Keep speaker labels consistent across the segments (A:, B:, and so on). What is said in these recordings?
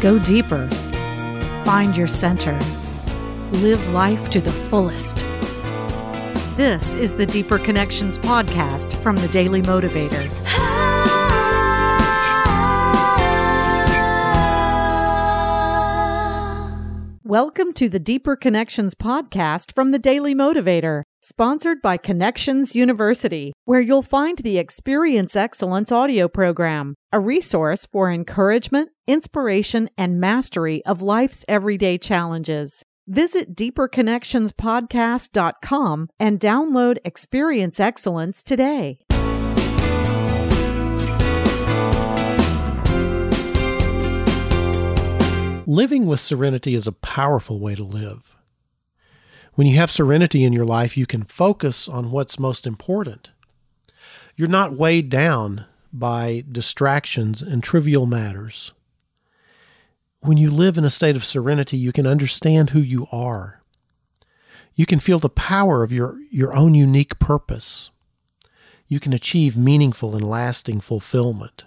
A: Go deeper. Find your center. Live life to the fullest. This is the Deeper Connections podcast from the Daily Motivator. Welcome to the Deeper Connections podcast from the Daily Motivator, sponsored by Connections University, where you'll find the Experience Excellence audio program, a resource for encouragement, inspiration, and mastery of life's everyday challenges. Visit deeperconnectionspodcast.com and download Experience Excellence today.
B: Living with serenity is a powerful way to live. When you have serenity in your life, you can focus on what's most important. You're not weighed down by distractions and trivial matters. When you live in a state of serenity, you can understand who you are. You can feel the power of your, your own unique purpose. You can achieve meaningful and lasting fulfillment.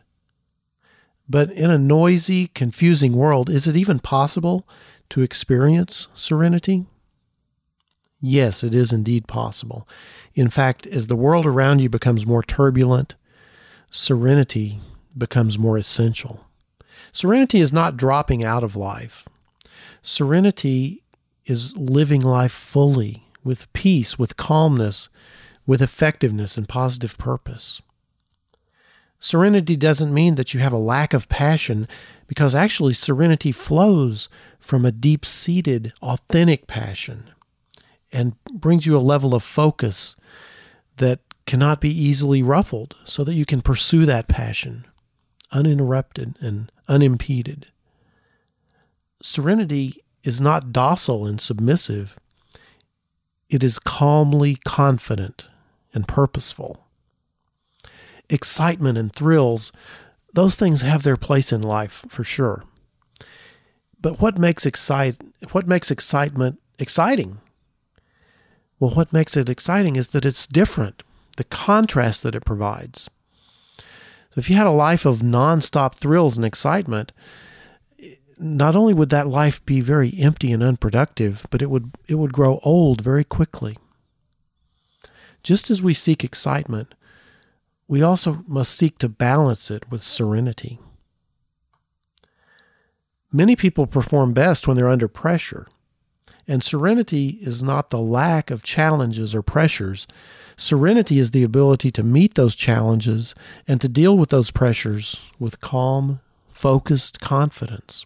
B: But in a noisy, confusing world, is it even possible to experience serenity? Yes, it is indeed possible. In fact, as the world around you becomes more turbulent, serenity becomes more essential. Serenity is not dropping out of life. Serenity is living life fully, with peace, with calmness, with effectiveness and positive purpose. Serenity doesn't mean that you have a lack of passion, because actually, serenity flows from a deep seated, authentic passion and brings you a level of focus that cannot be easily ruffled so that you can pursue that passion uninterrupted and unimpeded. Serenity is not docile and submissive, it is calmly confident and purposeful excitement and thrills, those things have their place in life for sure. But what makes excite what makes excitement exciting? Well, what makes it exciting is that it's different, the contrast that it provides. So if you had a life of nonstop thrills and excitement, not only would that life be very empty and unproductive, but it would it would grow old very quickly. Just as we seek excitement, we also must seek to balance it with serenity. Many people perform best when they're under pressure, and serenity is not the lack of challenges or pressures. Serenity is the ability to meet those challenges and to deal with those pressures with calm, focused confidence.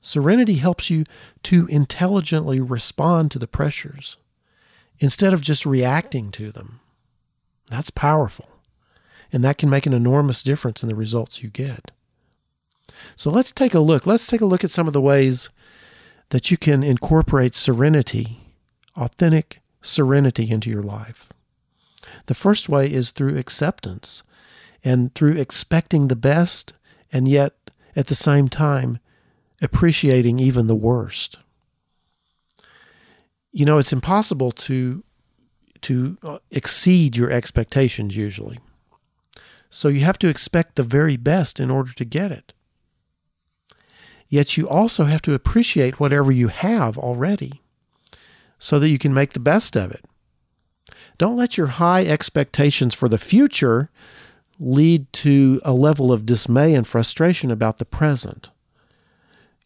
B: Serenity helps you to intelligently respond to the pressures instead of just reacting to them. That's powerful. And that can make an enormous difference in the results you get. So let's take a look. Let's take a look at some of the ways that you can incorporate serenity, authentic serenity into your life. The first way is through acceptance and through expecting the best and yet at the same time appreciating even the worst. You know, it's impossible to to uh, exceed your expectations usually. So you have to expect the very best in order to get it. Yet you also have to appreciate whatever you have already so that you can make the best of it. Don't let your high expectations for the future lead to a level of dismay and frustration about the present.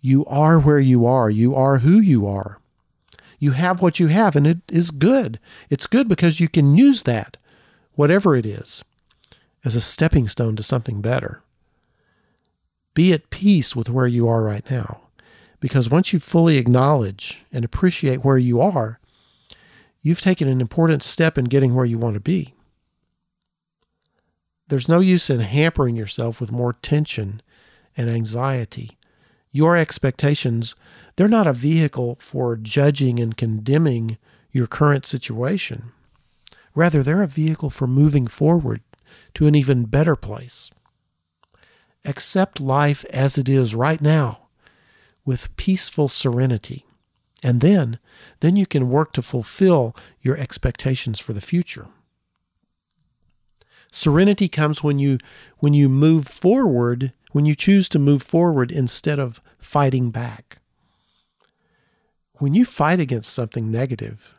B: You are where you are, you are who you are. You have what you have, and it is good. It's good because you can use that, whatever it is, as a stepping stone to something better. Be at peace with where you are right now, because once you fully acknowledge and appreciate where you are, you've taken an important step in getting where you want to be. There's no use in hampering yourself with more tension and anxiety your expectations, they're not a vehicle for judging and condemning your current situation. Rather, they're a vehicle for moving forward to an even better place. Accept life as it is right now with peaceful serenity. And then, then you can work to fulfill your expectations for the future. Serenity comes when you when you move forward, when you choose to move forward instead of fighting back. When you fight against something negative,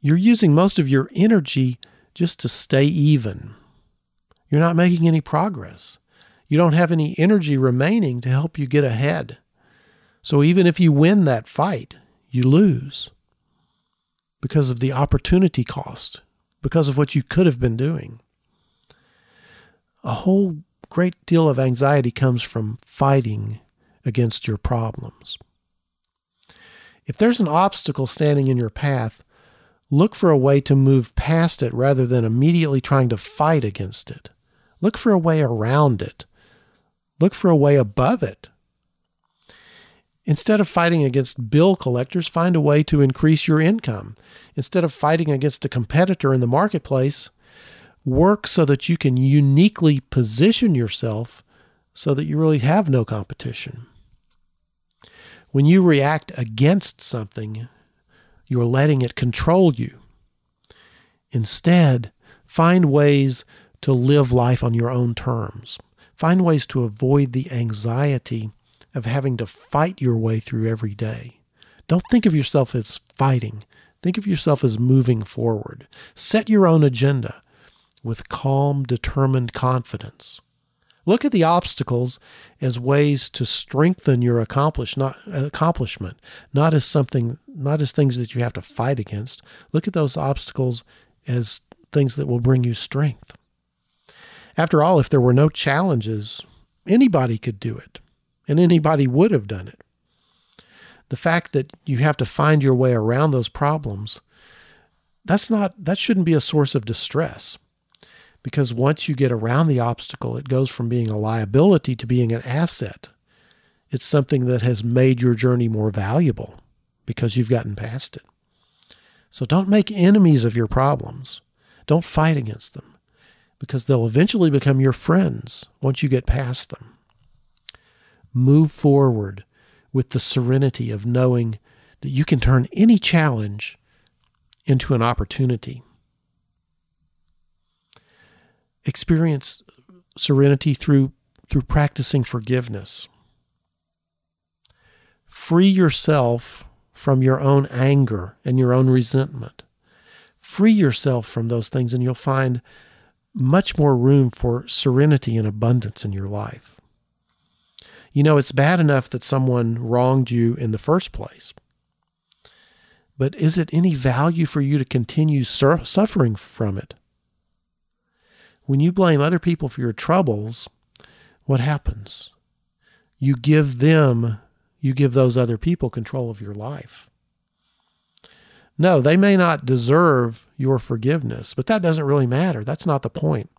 B: you're using most of your energy just to stay even. You're not making any progress. You don't have any energy remaining to help you get ahead. So even if you win that fight, you lose because of the opportunity cost, because of what you could have been doing. A whole great deal of anxiety comes from fighting against your problems. If there's an obstacle standing in your path, look for a way to move past it rather than immediately trying to fight against it. Look for a way around it. Look for a way above it. Instead of fighting against bill collectors, find a way to increase your income. Instead of fighting against a competitor in the marketplace, work so that you can uniquely position yourself so that you really have no competition. When you react against something, you're letting it control you. Instead, find ways to live life on your own terms. Find ways to avoid the anxiety of having to fight your way through every day. Don't think of yourself as fighting. Think of yourself as moving forward. Set your own agenda with calm, determined confidence. Look at the obstacles as ways to strengthen your accomplish, not, accomplishment, not as something, not as things that you have to fight against. Look at those obstacles as things that will bring you strength. After all, if there were no challenges, anybody could do it and anybody would have done it. The fact that you have to find your way around those problems, that's not that shouldn't be a source of distress. Because once you get around the obstacle, it goes from being a liability to being an asset. It's something that has made your journey more valuable because you've gotten past it. So don't make enemies of your problems. Don't fight against them because they'll eventually become your friends once you get past them move forward with the serenity of knowing that you can turn any challenge into an opportunity. Experience serenity through, through practicing forgiveness. Free yourself from your own anger and your own resentment. Free yourself from those things, and you'll find much more room for serenity and abundance in your life. You know, it's bad enough that someone wronged you in the first place. But is it any value for you to continue sur- suffering from it? When you blame other people for your troubles, what happens? You give them, you give those other people control of your life. No, they may not deserve your forgiveness, but that doesn't really matter. That's not the point.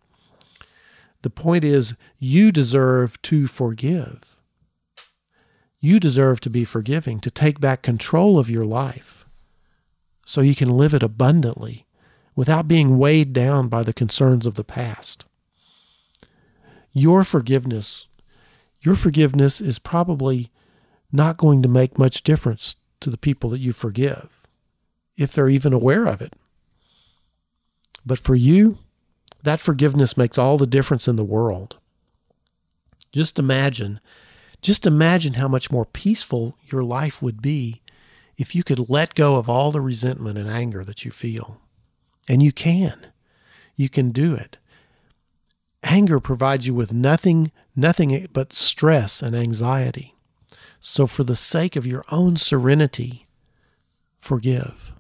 B: The point is, you deserve to forgive. You deserve to be forgiving, to take back control of your life so you can live it abundantly without being weighed down by the concerns of the past. Your forgiveness, your forgiveness is probably not going to make much difference to the people that you forgive, if they're even aware of it. But for you, that forgiveness makes all the difference in the world. Just imagine just imagine how much more peaceful your life would be if you could let go of all the resentment and anger that you feel. And you can. You can do it. Anger provides you with nothing, nothing but stress and anxiety. So, for the sake of your own serenity, forgive.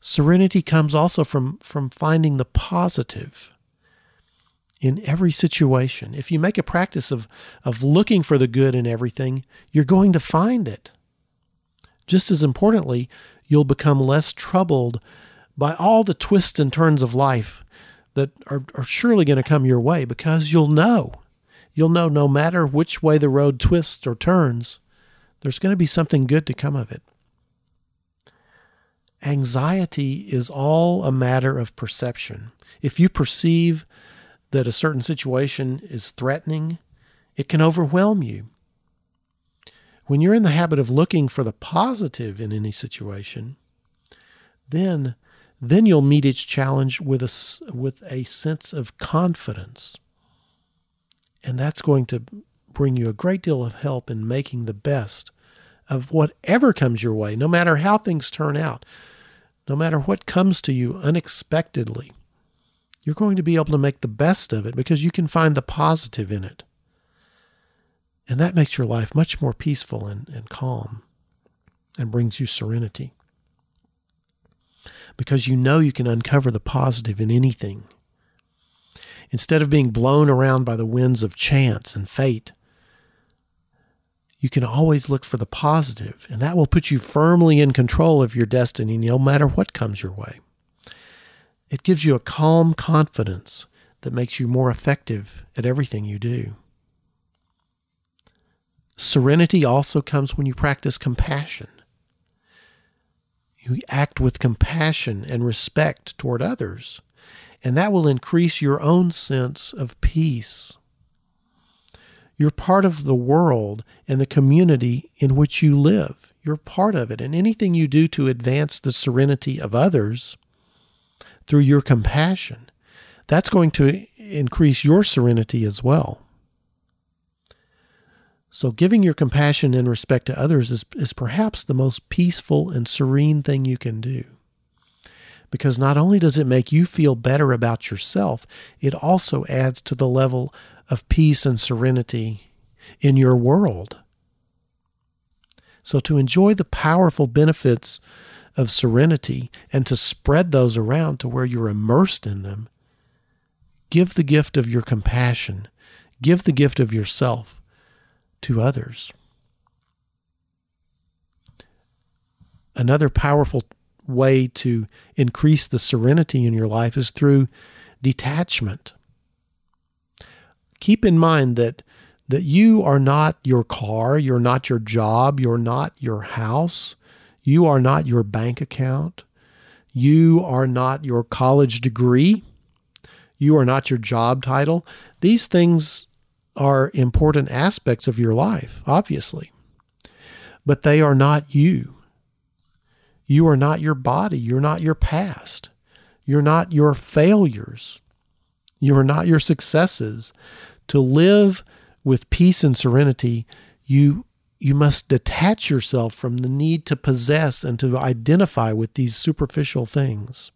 B: Serenity comes also from, from finding the positive in every situation. If you make a practice of, of looking for the good in everything, you're going to find it. Just as importantly, you'll become less troubled by all the twists and turns of life that are, are surely going to come your way because you'll know. You'll know no matter which way the road twists or turns, there's going to be something good to come of it. Anxiety is all a matter of perception. If you perceive that a certain situation is threatening, it can overwhelm you. When you're in the habit of looking for the positive in any situation, then then you'll meet each challenge with a, with a sense of confidence. And that's going to bring you a great deal of help in making the best of whatever comes your way, no matter how things turn out, no matter what comes to you unexpectedly. You're going to be able to make the best of it because you can find the positive in it. And that makes your life much more peaceful and, and calm and brings you serenity. Because you know you can uncover the positive in anything. Instead of being blown around by the winds of chance and fate, you can always look for the positive, and that will put you firmly in control of your destiny no matter what comes your way. It gives you a calm confidence that makes you more effective at everything you do. Serenity also comes when you practice compassion. You act with compassion and respect toward others, and that will increase your own sense of peace. You're part of the world and the community in which you live. You're part of it. And anything you do to advance the serenity of others through your compassion, that's going to increase your serenity as well. So, giving your compassion and respect to others is, is perhaps the most peaceful and serene thing you can do. Because not only does it make you feel better about yourself, it also adds to the level of peace and serenity in your world. So, to enjoy the powerful benefits of serenity and to spread those around to where you're immersed in them, give the gift of your compassion, give the gift of yourself to others. Another powerful way to increase the serenity in your life is through detachment keep in mind that that you are not your car, you're not your job, you're not your house, you are not your bank account, you are not your college degree, you are not your job title. These things are important aspects of your life, obviously, but they are not you. You are not your body, you're not your past, you're not your failures. You are not your successes. To live with peace and serenity, you you must detach yourself from the need to possess and to identify with these superficial things.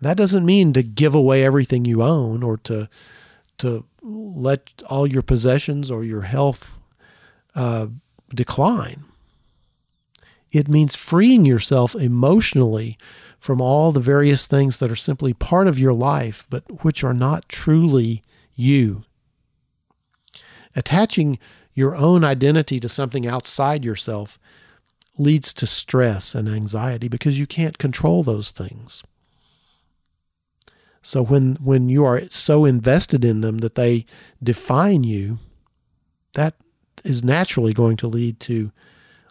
B: That doesn't mean to give away everything you own or to to let all your possessions or your health uh, decline. It means freeing yourself emotionally from all the various things that are simply part of your life, but which are not truly you. Attaching your own identity to something outside yourself leads to stress and anxiety because you can't control those things. So when when you are so invested in them that they define you, that is naturally going to lead to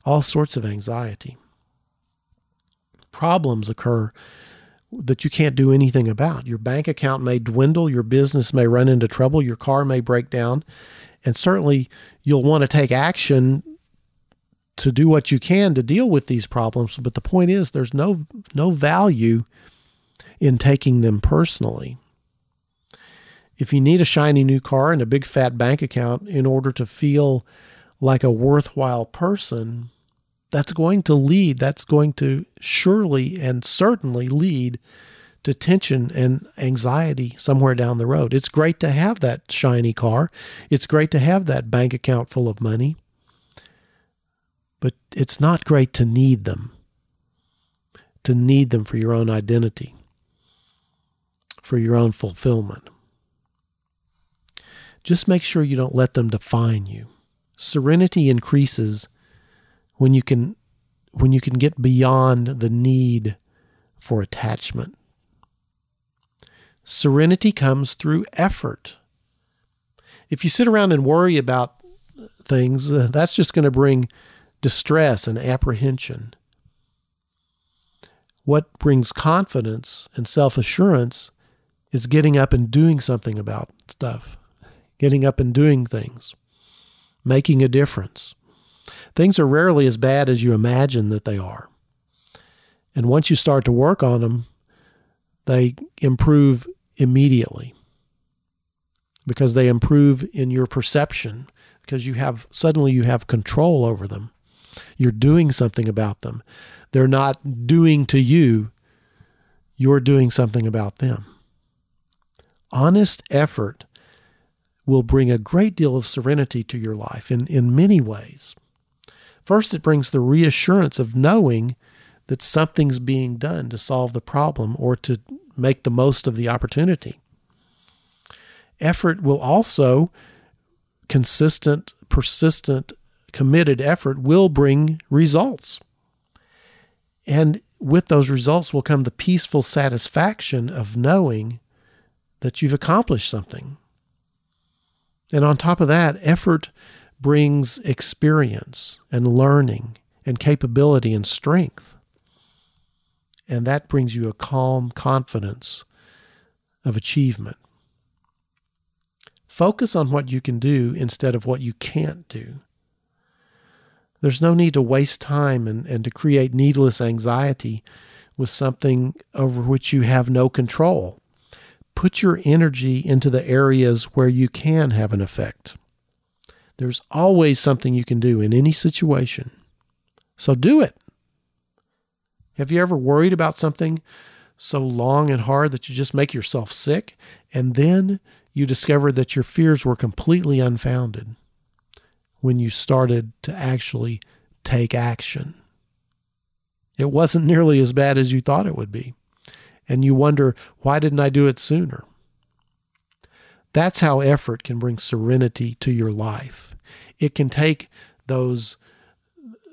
B: all sorts of anxiety problems occur that you can't do anything about. Your bank account may dwindle, your business may run into trouble, your car may break down, and certainly you'll want to take action to do what you can to deal with these problems, but the point is there's no no value in taking them personally. If you need a shiny new car and a big fat bank account in order to feel like a worthwhile person, that's going to lead, that's going to surely and certainly lead to tension and anxiety somewhere down the road. It's great to have that shiny car, it's great to have that bank account full of money, but it's not great to need them, to need them for your own identity, for your own fulfillment. Just make sure you don't let them define you. Serenity increases when you can when you can get beyond the need for attachment. Serenity comes through effort. If you sit around and worry about things, uh, that's just going to bring distress and apprehension. What brings confidence and self assurance is getting up and doing something about stuff, getting up and doing things, making a difference. Things are rarely as bad as you imagine that they are. And once you start to work on them, they improve immediately because they improve in your perception because you have suddenly you have control over them. You're doing something about them. They're not doing to you, you're doing something about them. Honest effort will bring a great deal of serenity to your life in, in many ways. First, it brings the reassurance of knowing that something's being done to solve the problem or to make the most of the opportunity. Effort will also, consistent, persistent, committed effort will bring results. And with those results will come the peaceful satisfaction of knowing that you've accomplished something. And on top of that, effort brings experience and learning and capability and strength. And that brings you a calm confidence of achievement. Focus on what you can do instead of what you can't do. There's no need to waste time and, and to create needless anxiety with something over which you have no control. Put your energy into the areas where you can have an effect. There's always something you can do in any situation. So do it. Have you ever worried about something so long and hard that you just make yourself sick? And then you discovered that your fears were completely unfounded when you started to actually take action. It wasn't nearly as bad as you thought it would be. And you wonder, why didn't I do it sooner? That's how effort can bring serenity to your life. It can take those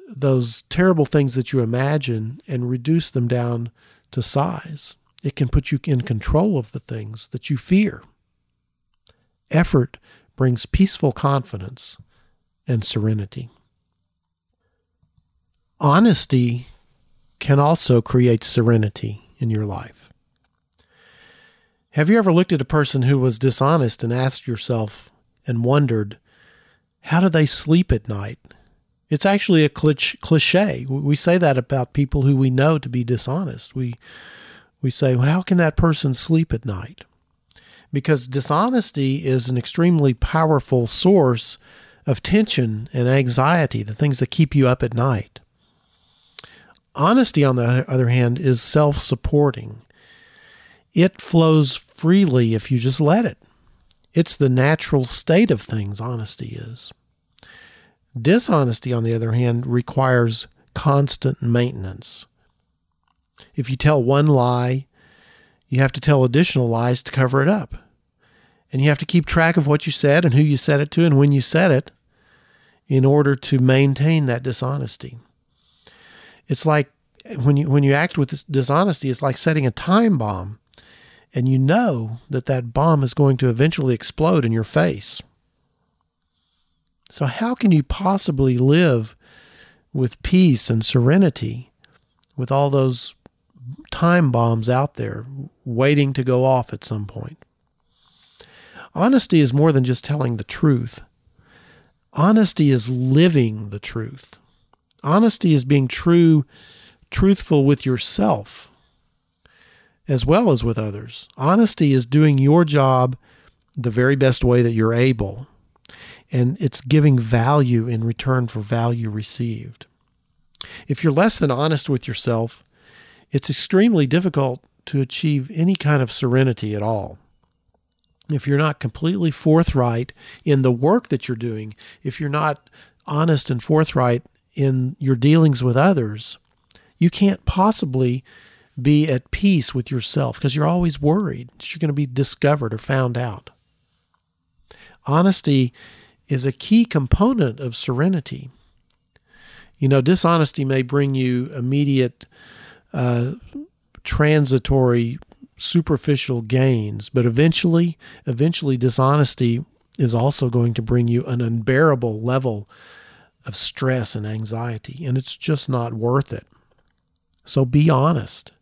B: those terrible things that you imagine and reduce them down to size. It can put you in control of the things that you fear. Effort brings peaceful confidence and serenity. Honesty can also create serenity in your life. Have you ever looked at a person who was dishonest and asked yourself and wondered, how do they sleep at night? It's actually a cliche. We say that about people who we know to be dishonest. We we say, well, how can that person sleep at night? Because dishonesty is an extremely powerful source of tension and anxiety, the things that keep you up at night. Honesty, on the other hand, is self supporting. It flows freely if you just let it. It's the natural state of things, honesty is. Dishonesty, on the other hand, requires constant maintenance. If you tell one lie, you have to tell additional lies to cover it up. And you have to keep track of what you said and who you said it to and when you said it in order to maintain that dishonesty. It's like when you when you act with dishonesty, it's like setting a time bomb, and you know that that bomb is going to eventually explode in your face. So how can you possibly live with peace and serenity with all those time bombs out there waiting to go off at some point? Honesty is more than just telling the truth. Honesty is living the truth. Honesty is being true, truthful with yourself as well as with others. Honesty is doing your job the very best way that you're able, and it's giving value in return for value received. If you're less than honest with yourself, it's extremely difficult to achieve any kind of serenity at all if you're not completely forthright in the work that you're doing, if you're not honest and forthright in your dealings with others, you can't possibly be at peace with yourself because you're always worried that you're going to be discovered or found out. Honesty is a key component of serenity. You know, dishonesty may bring you immediate uh, transitory superficial gains, but eventually, eventually dishonesty is also going to bring you an unbearable level of stress and anxiety, and it's just not worth it. So be honest.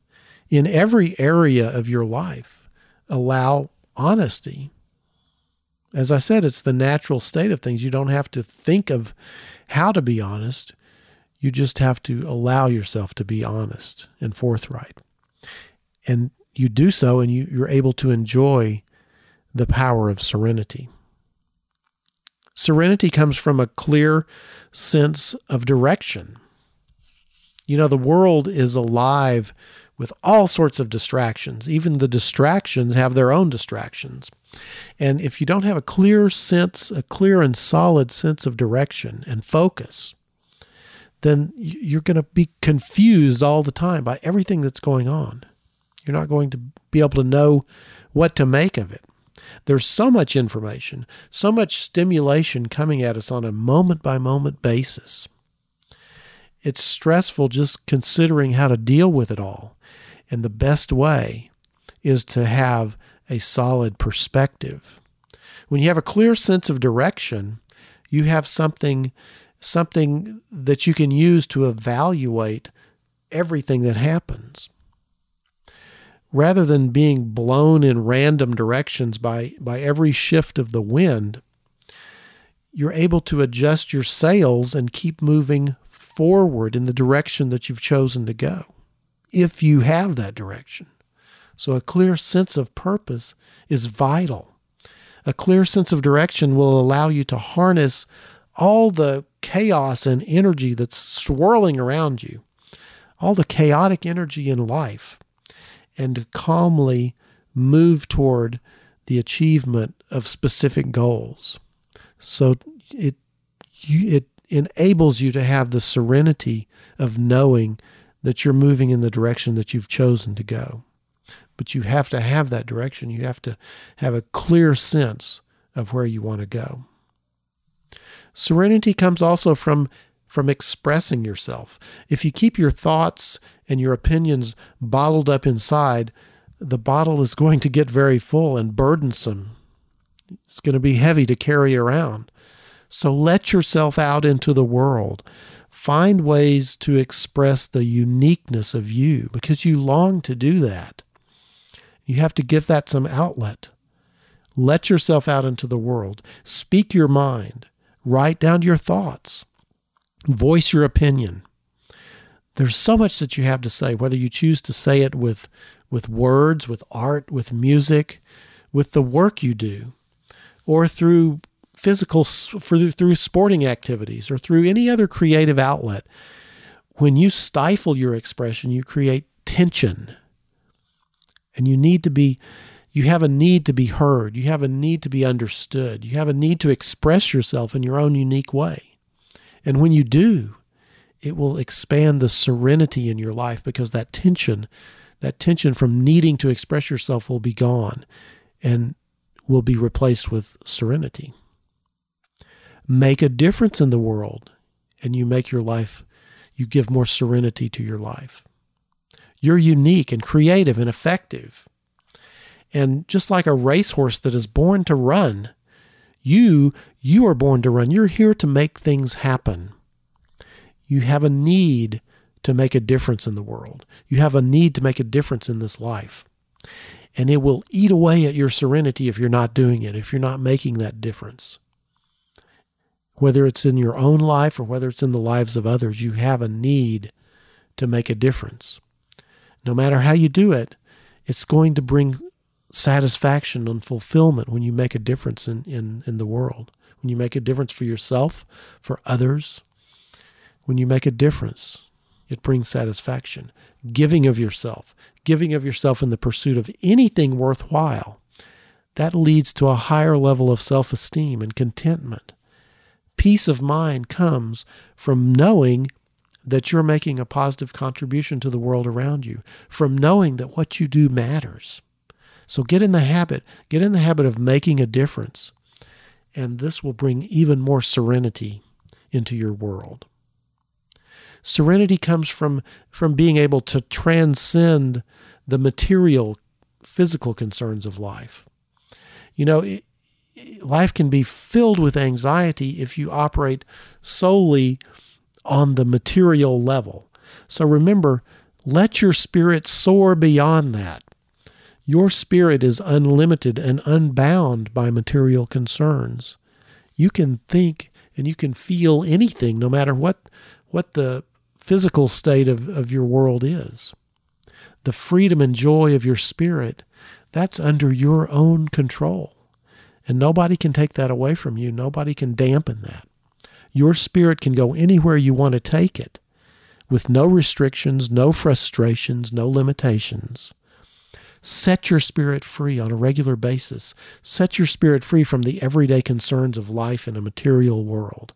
B: In every area of your life, allow honesty. As I said, it's the natural state of things. You don't have to think of how to be honest. You just have to allow yourself to be honest and forthright. And you do so, and you, you're able to enjoy the power of serenity. Serenity comes from a clear sense of direction. You know, the world is alive with all sorts of distractions. Even the distractions have their own distractions. And if you don't have a clear sense, a clear and solid sense of direction and focus, then you're going to be confused all the time by everything that's going on. You're not going to be able to know what to make of it. There's so much information, so much stimulation coming at us on a moment by moment basis. It's stressful just considering how to deal with it all. And the best way is to have a solid perspective. When you have a clear sense of direction, you have something something that you can use to evaluate everything that happens rather than being blown in random directions by, by every shift of the wind, you're able to adjust your sails and keep moving forward in the direction that you've chosen to go, if you have that direction. So, a clear sense of purpose is vital. A clear sense of direction will allow you to harness all the chaos and energy that's swirling around you, all the chaotic energy in life, and to calmly move toward the achievement of specific goals. So it you, it enables you to have the serenity of knowing that you're moving in the direction that you've chosen to go. But you have to have that direction. You have to have a clear sense of where you want to go. Serenity comes also from from expressing yourself. If you keep your thoughts and your opinions bottled up inside, the bottle is going to get very full and burdensome. It's going to be heavy to carry around. So let yourself out into the world. Find ways to express the uniqueness of you because you long to do that. You have to give that some outlet. Let yourself out into the world. Speak your mind. Write down your thoughts. Voice your opinion. There's so much that you have to say, whether you choose to say it with, with words, with art, with music, with the work you do, or through physical, through sporting activities, or through any other creative outlet. When you stifle your expression, you create tension. And you need to be, you have a need to be heard. You have a need to be understood. You have a need to express yourself in your own unique way. And when you do, it will expand the serenity in your life because that tension, that tension from needing to express yourself will be gone and will be replaced with serenity. Make a difference in the world and you make your life, you give more serenity to your life. You're unique and creative and effective. And just like a racehorse that is born to run, you, you are born to run. You're here to make things happen. You have a need to make a difference in the world. You have a need to make a difference in this life. And it will eat away at your serenity if you're not doing it, if you're not making that difference. Whether it's in your own life or whether it's in the lives of others, you have a need to make a difference. No matter how you do it, it's going to bring satisfaction and fulfillment when you make a difference in, in, in the world, when you make a difference for yourself, for others. When you make a difference, it brings satisfaction. Giving of yourself, giving of yourself in the pursuit of anything worthwhile, that leads to a higher level of self esteem and contentment. Peace of mind comes from knowing that you're making a positive contribution to the world around you, from knowing that what you do matters. So get in the habit, get in the habit of making a difference. And this will bring even more serenity into your world. Serenity comes from, from being able to transcend the material, physical concerns of life. You know, life can be filled with anxiety if you operate solely on the material level. So remember, let your spirit soar beyond that. Your spirit is unlimited and unbound by material concerns. You can think and you can feel anything no matter what what the physical state of, of your world is. The freedom and joy of your spirit, that's under your own control. And nobody can take that away from you. Nobody can dampen that. Your spirit can go anywhere you want to take it with no restrictions, no frustrations, no limitations. Set your spirit free on a regular basis. Set your spirit free from the everyday concerns of life in a material world.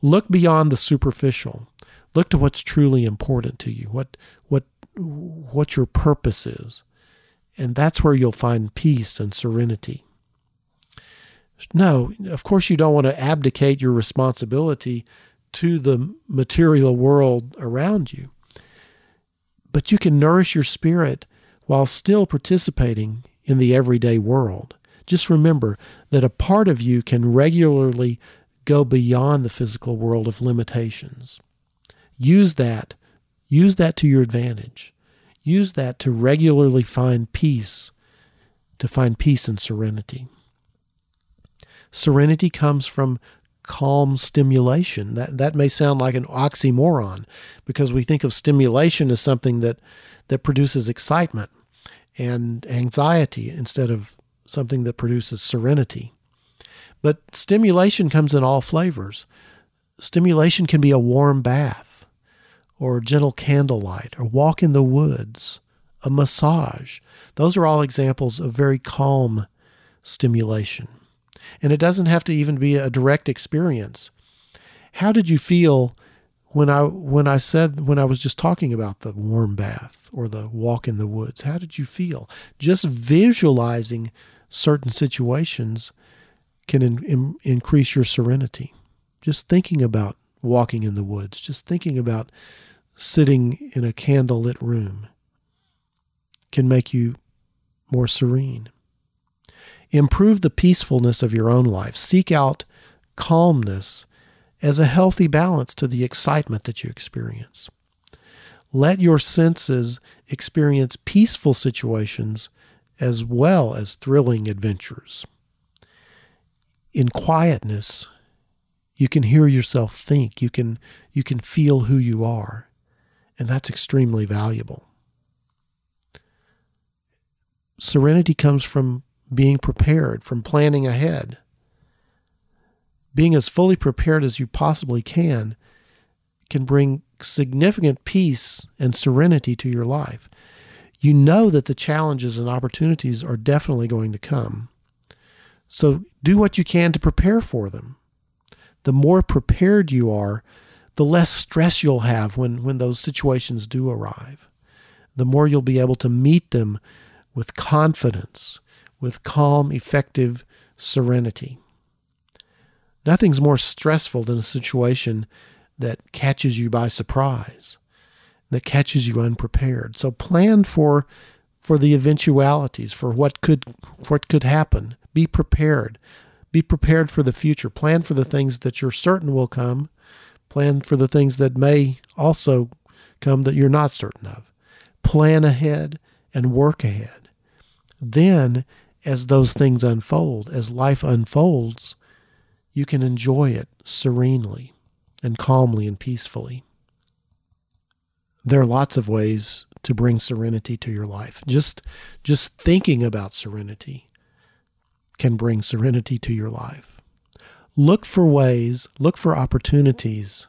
B: Look beyond the superficial. Look to what's truly important to you, what what what your purpose is. And that's where you'll find peace and serenity. No, of course you don't want to abdicate your responsibility to the material world around you. But you can nourish your spirit while still participating in the everyday world. Just remember that a part of you can regularly go beyond the physical world of limitations. Use that. Use that to your advantage. Use that to regularly find peace, to find peace and serenity. Serenity comes from calm stimulation. That that may sound like an oxymoron because we think of stimulation as something that that produces excitement and anxiety instead of something that produces serenity. But stimulation comes in all flavors. Stimulation can be a warm bath, or gentle candlelight, or walk in the woods, a massage. Those are all examples of very calm stimulation. And it doesn't have to even be a direct experience. How did you feel when I when I said when I was just talking about the warm bath or the walk in the woods? How did you feel? Just visualizing certain situations can in, in, increase your serenity. Just thinking about walking in the woods, just thinking about sitting in a candlelit room can make you more serene. Improve the peacefulness of your own life. Seek out calmness as a healthy balance to the excitement that you experience. Let your senses experience peaceful situations as well as thrilling adventures in quietness, you can hear yourself think. You can you can feel who you are. And that's extremely valuable. Serenity comes from being prepared, from planning ahead. Being as fully prepared as you possibly can can bring significant peace and serenity to your life. You know that the challenges and opportunities are definitely going to come. So do what you can to prepare for them. The more prepared you are, the less stress you'll have when, when those situations do arrive. The more you'll be able to meet them with confidence, with calm, effective serenity. Nothing's more stressful than a situation that catches you by surprise, that catches you unprepared. So plan for for the eventualities, for what could what could happen. Be prepared. Be prepared for the future. Plan for the things that you're certain will come. Plan for the things that may also come that you're not certain of. Plan ahead and work ahead. Then, as those things unfold, as life unfolds, you can enjoy it serenely and calmly and peacefully. There are lots of ways to bring serenity to your life. Just just thinking about serenity can bring serenity to your life. Look for ways, look for opportunities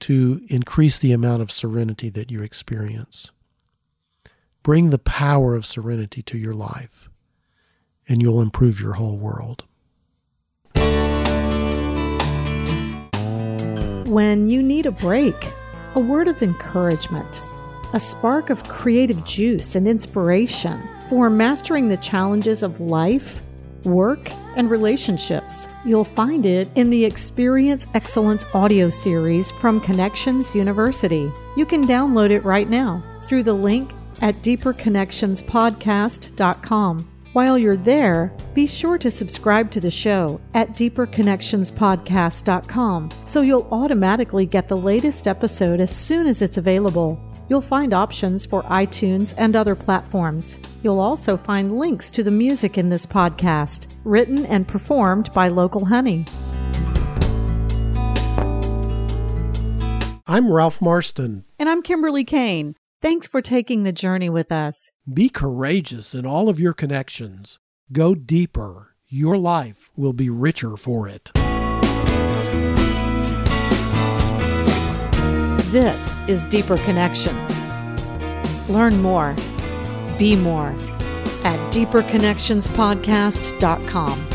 B: to increase the amount of serenity that you experience. Bring the power of serenity to your life, and you'll improve your whole world.
A: When you need a break, a word of encouragement a spark of creative juice and inspiration for mastering the challenges of life, work, and relationships. You'll find it in the Experience Excellence audio series from Connections University. You can download it right now through the link at deeperconnectionspodcast.com. While you're there, be sure to subscribe to the show at deeperconnectionspodcast.com so you'll automatically get the latest episode as soon as it's available. You'll find options for iTunes and other platforms. You'll also find links to the music in this podcast, written and performed by Local Honey.
B: I'm Ralph Marston.
A: And I'm Kimberly Kane. Thanks for taking the journey with us.
B: Be courageous in all of your connections. Go deeper. Your life will be richer for it.
A: This is Deeper Connections. Learn more, be more at deeperconnectionspodcast.com.